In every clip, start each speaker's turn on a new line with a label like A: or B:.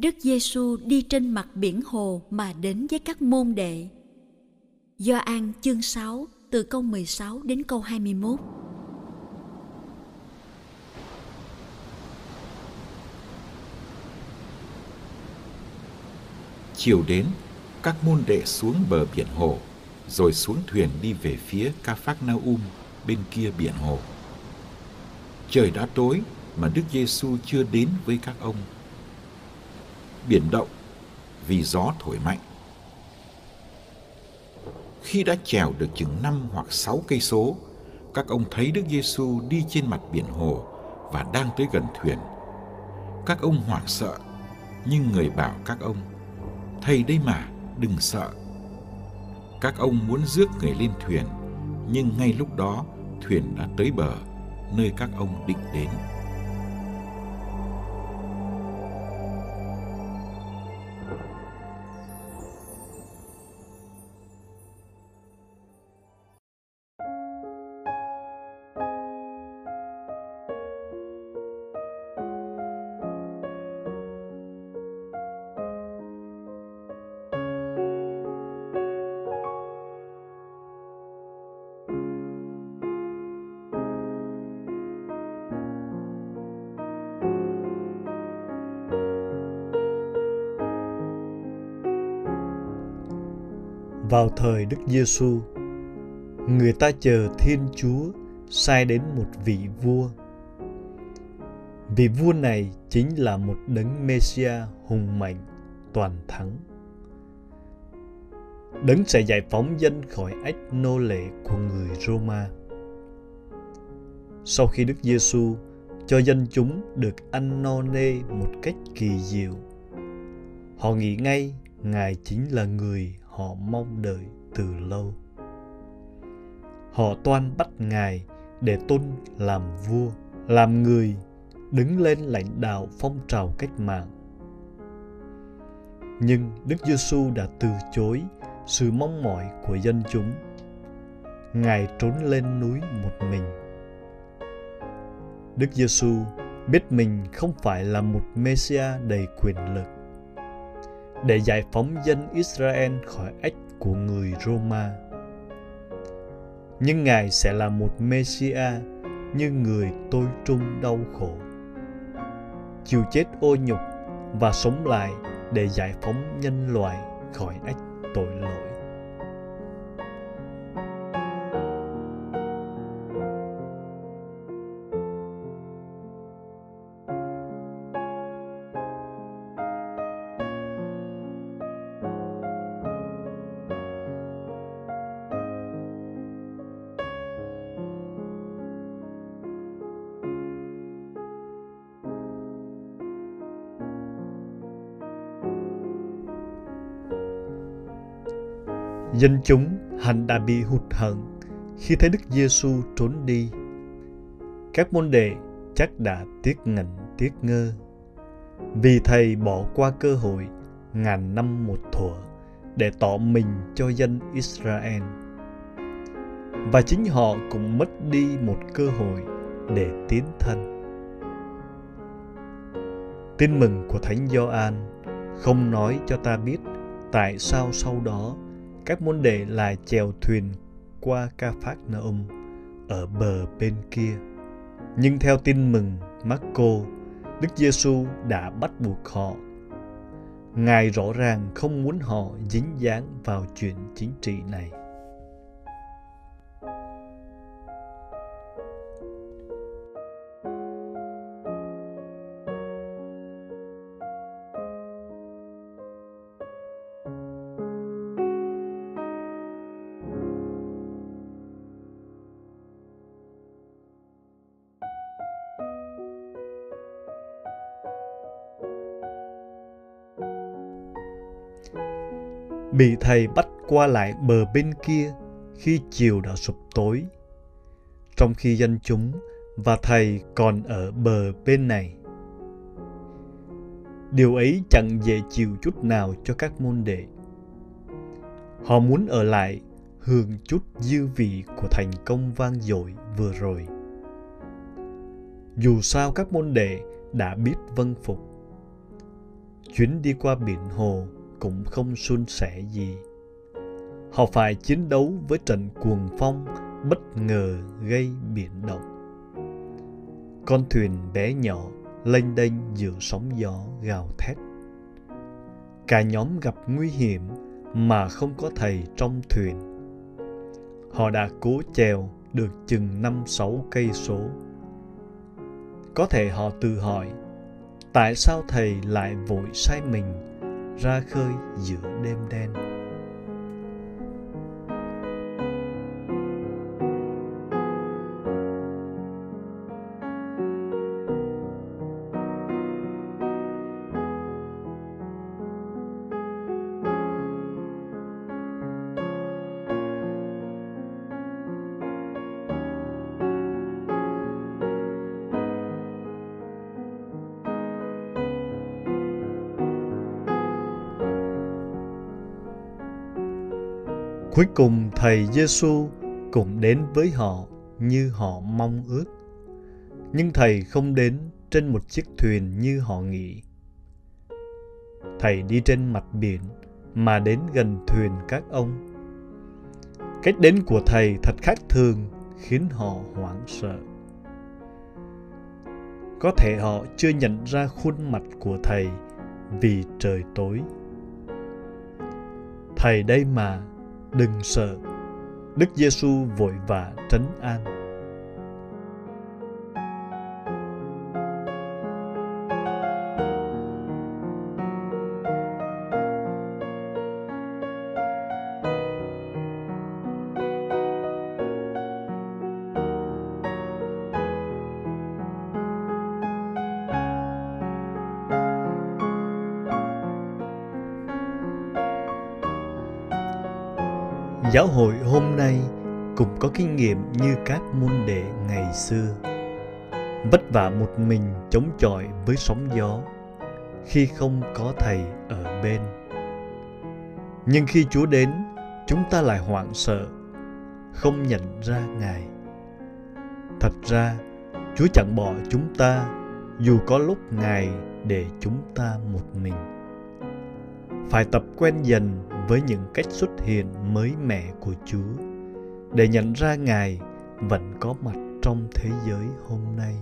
A: Đức Giêsu đi trên mặt biển hồ mà đến với các môn đệ. Do An chương 6 từ câu 16 đến câu 21.
B: Chiều đến, các môn đệ xuống bờ biển hồ, rồi xuống thuyền đi về phía Ca Phác Na Um bên kia biển hồ. Trời đã tối mà Đức Giêsu chưa đến với các ông biển động vì gió thổi mạnh. Khi đã trèo được chừng năm hoặc sáu cây số, các ông thấy Đức Giêsu đi trên mặt biển hồ và đang tới gần thuyền. Các ông hoảng sợ, nhưng người bảo các ông, Thầy đây mà, đừng sợ. Các ông muốn rước người lên thuyền, nhưng ngay lúc đó thuyền đã tới bờ, nơi các ông định đến.
C: Vào thời Đức Giêsu, người ta chờ Thiên Chúa sai đến một vị vua. Vị vua này chính là một đấng Messia hùng mạnh, toàn thắng. Đấng sẽ giải phóng dân khỏi ách nô lệ của người Roma. Sau khi Đức Giêsu cho dân chúng được ăn no nê một cách kỳ diệu, họ nghĩ ngay Ngài chính là người họ mong đợi từ lâu. Họ toan bắt Ngài để tôn làm vua, làm người đứng lên lãnh đạo phong trào cách mạng. Nhưng Đức Giêsu đã từ chối sự mong mỏi của dân chúng. Ngài trốn lên núi một mình. Đức Giêsu biết mình không phải là một Messia đầy quyền lực để giải phóng dân Israel khỏi ách của người Roma. Nhưng Ngài sẽ là một Messia như người tôi trung đau khổ, chịu chết ô nhục và sống lại để giải phóng nhân loại khỏi ách Dân chúng hẳn đã bị hụt hận khi thấy Đức Giêsu trốn đi. Các môn đệ chắc đã tiếc ngẩn tiếc ngơ vì thầy bỏ qua cơ hội ngàn năm một thuở để tỏ mình cho dân Israel. Và chính họ cũng mất đi một cơ hội để tiến thân. Tin mừng của Thánh Gioan không nói cho ta biết tại sao sau đó các môn đệ lại chèo thuyền qua ca phác na ở bờ bên kia Nhưng theo tin mừng Marco, Đức Giêsu đã bắt buộc họ. Ngài rõ ràng không muốn họ dính dáng vào chuyện chính trị này. Bị thầy bắt qua lại bờ bên kia khi chiều đã sụp tối. Trong khi dân chúng và thầy còn ở bờ bên này. Điều ấy chẳng dễ chịu chút nào cho các môn đệ. Họ muốn ở lại hưởng chút dư vị của thành công vang dội vừa rồi. Dù sao các môn đệ đã biết vâng phục. Chuyến đi qua biển hồ cũng không suôn sẻ gì. Họ phải chiến đấu với trận cuồng phong bất ngờ gây biển động. Con thuyền bé nhỏ lênh đênh giữa sóng gió gào thét. Cả nhóm gặp nguy hiểm mà không có thầy trong thuyền. Họ đã cố chèo được chừng năm sáu cây số. Có thể họ tự hỏi, tại sao thầy lại vội sai mình ra khơi giữa đêm đen. Cuối cùng thầy Giêsu cũng đến với họ như họ mong ước. Nhưng thầy không đến trên một chiếc thuyền như họ nghĩ. Thầy đi trên mặt biển mà đến gần thuyền các ông. Cách đến của thầy thật khác thường, khiến họ hoảng sợ. Có thể họ chưa nhận ra khuôn mặt của thầy vì trời tối. Thầy đây mà đừng sợ. Đức giêsu vội vã trấn an. Giáo hội hôm nay cũng có kinh nghiệm như các môn đệ ngày xưa. Vất vả một mình chống chọi với sóng gió khi không có thầy ở bên. Nhưng khi Chúa đến, chúng ta lại hoảng sợ, không nhận ra Ngài. Thật ra, Chúa chẳng bỏ chúng ta dù có lúc Ngài để chúng ta một mình. Phải tập quen dần với những cách xuất hiện mới mẻ của Chúa, để nhận ra Ngài vẫn có mặt trong thế giới hôm nay.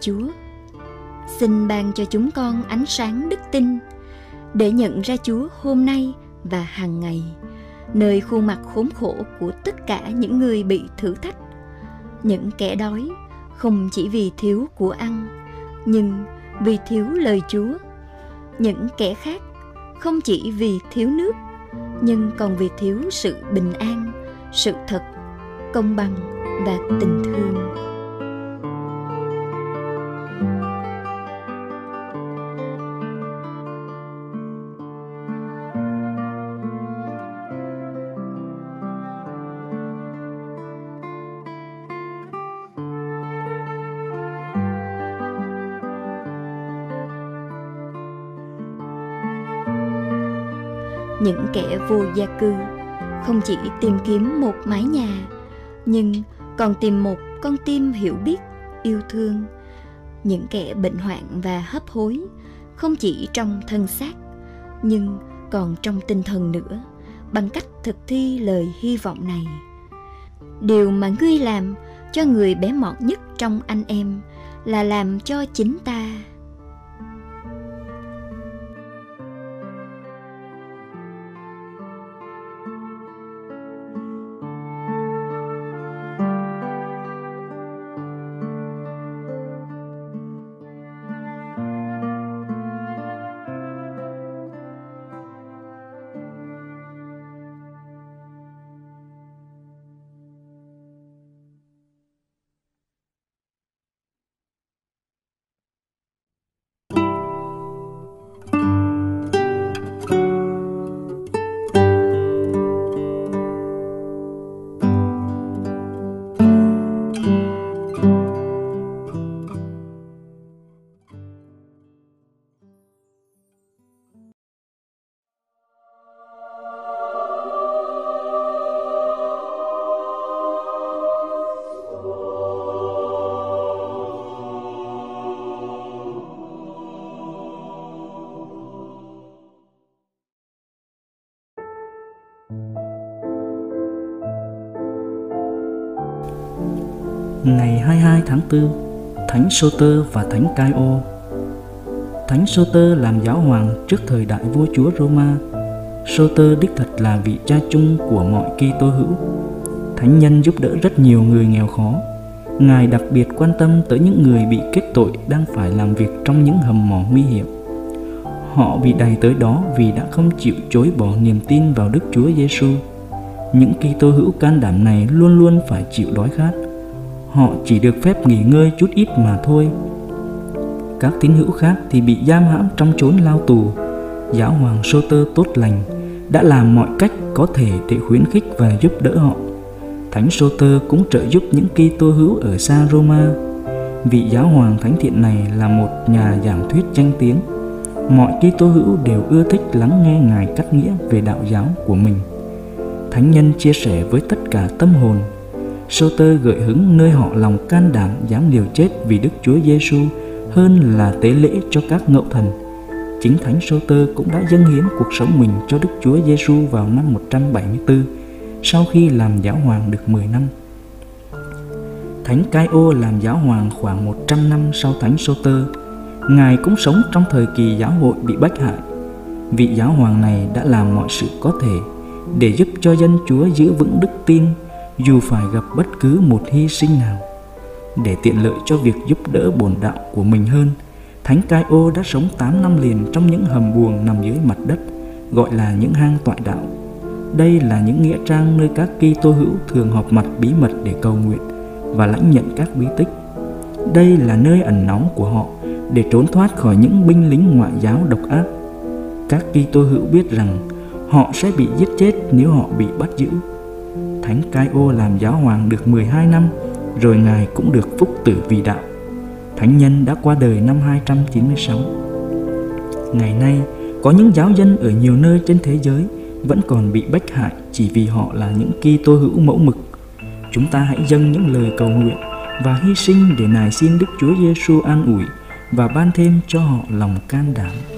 A: Chúa. Xin ban cho chúng con ánh sáng đức tin để nhận ra Chúa hôm nay và hàng ngày, nơi khuôn mặt khốn khổ của tất cả những người bị thử thách, những kẻ đói không chỉ vì thiếu của ăn, nhưng vì thiếu lời Chúa. Những kẻ khác không chỉ vì thiếu nước, nhưng còn vì thiếu sự bình an, sự thật, công bằng và tình thương. Những kẻ vô gia cư. Không chỉ tìm kiếm một mái nhà, nhưng còn tìm một con tim hiểu biết, yêu thương. Những kẻ bệnh hoạn và hấp hối, không chỉ trong thân xác, nhưng còn trong tinh thần nữa, bằng cách thực thi lời hy vọng này. Điều mà ngươi làm cho người bé mọn nhất trong anh em là làm cho chính ta
D: Ngày 22 tháng 4, Thánh Soter và Thánh Caio Thánh Soter làm giáo hoàng trước thời đại vua chúa Roma. Soter đích thật là vị cha chung của mọi Kitô hữu. Thánh nhân giúp đỡ rất nhiều người nghèo khó. Ngài đặc biệt quan tâm tới những người bị kết tội đang phải làm việc trong những hầm mỏ nguy hiểm. Họ bị đày tới đó vì đã không chịu chối bỏ niềm tin vào Đức Chúa Giêsu. Những Kitô hữu can đảm này luôn luôn phải chịu đói khát họ chỉ được phép nghỉ ngơi chút ít mà thôi. Các tín hữu khác thì bị giam hãm trong chốn lao tù. Giáo hoàng Soter tốt lành, đã làm mọi cách có thể để khuyến khích và giúp đỡ họ. Thánh Soter cũng trợ giúp những Kitô hữu ở xa Roma. Vị giáo hoàng thánh thiện này là một nhà giảng thuyết danh tiếng. Mọi Kitô hữu đều ưa thích lắng nghe ngài cắt nghĩa về đạo giáo của mình. Thánh nhân chia sẻ với tất cả tâm hồn Soter gợi hứng nơi họ lòng can đảm dám liều chết vì Đức Chúa Giêsu hơn là tế lễ cho các ngậu thần. Chính Thánh Soter cũng đã dâng hiến cuộc sống mình cho Đức Chúa Giêsu vào năm 174 sau khi làm giáo hoàng được 10 năm. Thánh Caio làm giáo hoàng khoảng 100 năm sau Thánh Soter. Ngài cũng sống trong thời kỳ giáo hội bị bách hại. Vị giáo hoàng này đã làm mọi sự có thể để giúp cho dân Chúa giữ vững đức tin dù phải gặp bất cứ một hy sinh nào. Để tiện lợi cho việc giúp đỡ bổn đạo của mình hơn, Thánh Cai Ô đã sống 8 năm liền trong những hầm buồng nằm dưới mặt đất, gọi là những hang tọa đạo. Đây là những nghĩa trang nơi các Kitô hữu thường họp mặt bí mật để cầu nguyện và lãnh nhận các bí tích. Đây là nơi ẩn náu của họ để trốn thoát khỏi những binh lính ngoại giáo độc ác. Các Kitô hữu biết rằng họ sẽ bị giết chết nếu họ bị bắt giữ Thánh Caio làm giáo hoàng được 12 năm, rồi Ngài cũng được phúc tử vì đạo. Thánh nhân đã qua đời năm 296. Ngày nay, có những giáo dân ở nhiều nơi trên thế giới vẫn còn bị bách hại chỉ vì họ là những Kitô hữu mẫu mực. Chúng ta hãy dâng những lời cầu nguyện và hy sinh để nài xin Đức Chúa Giêsu an ủi và ban thêm cho họ lòng can đảm.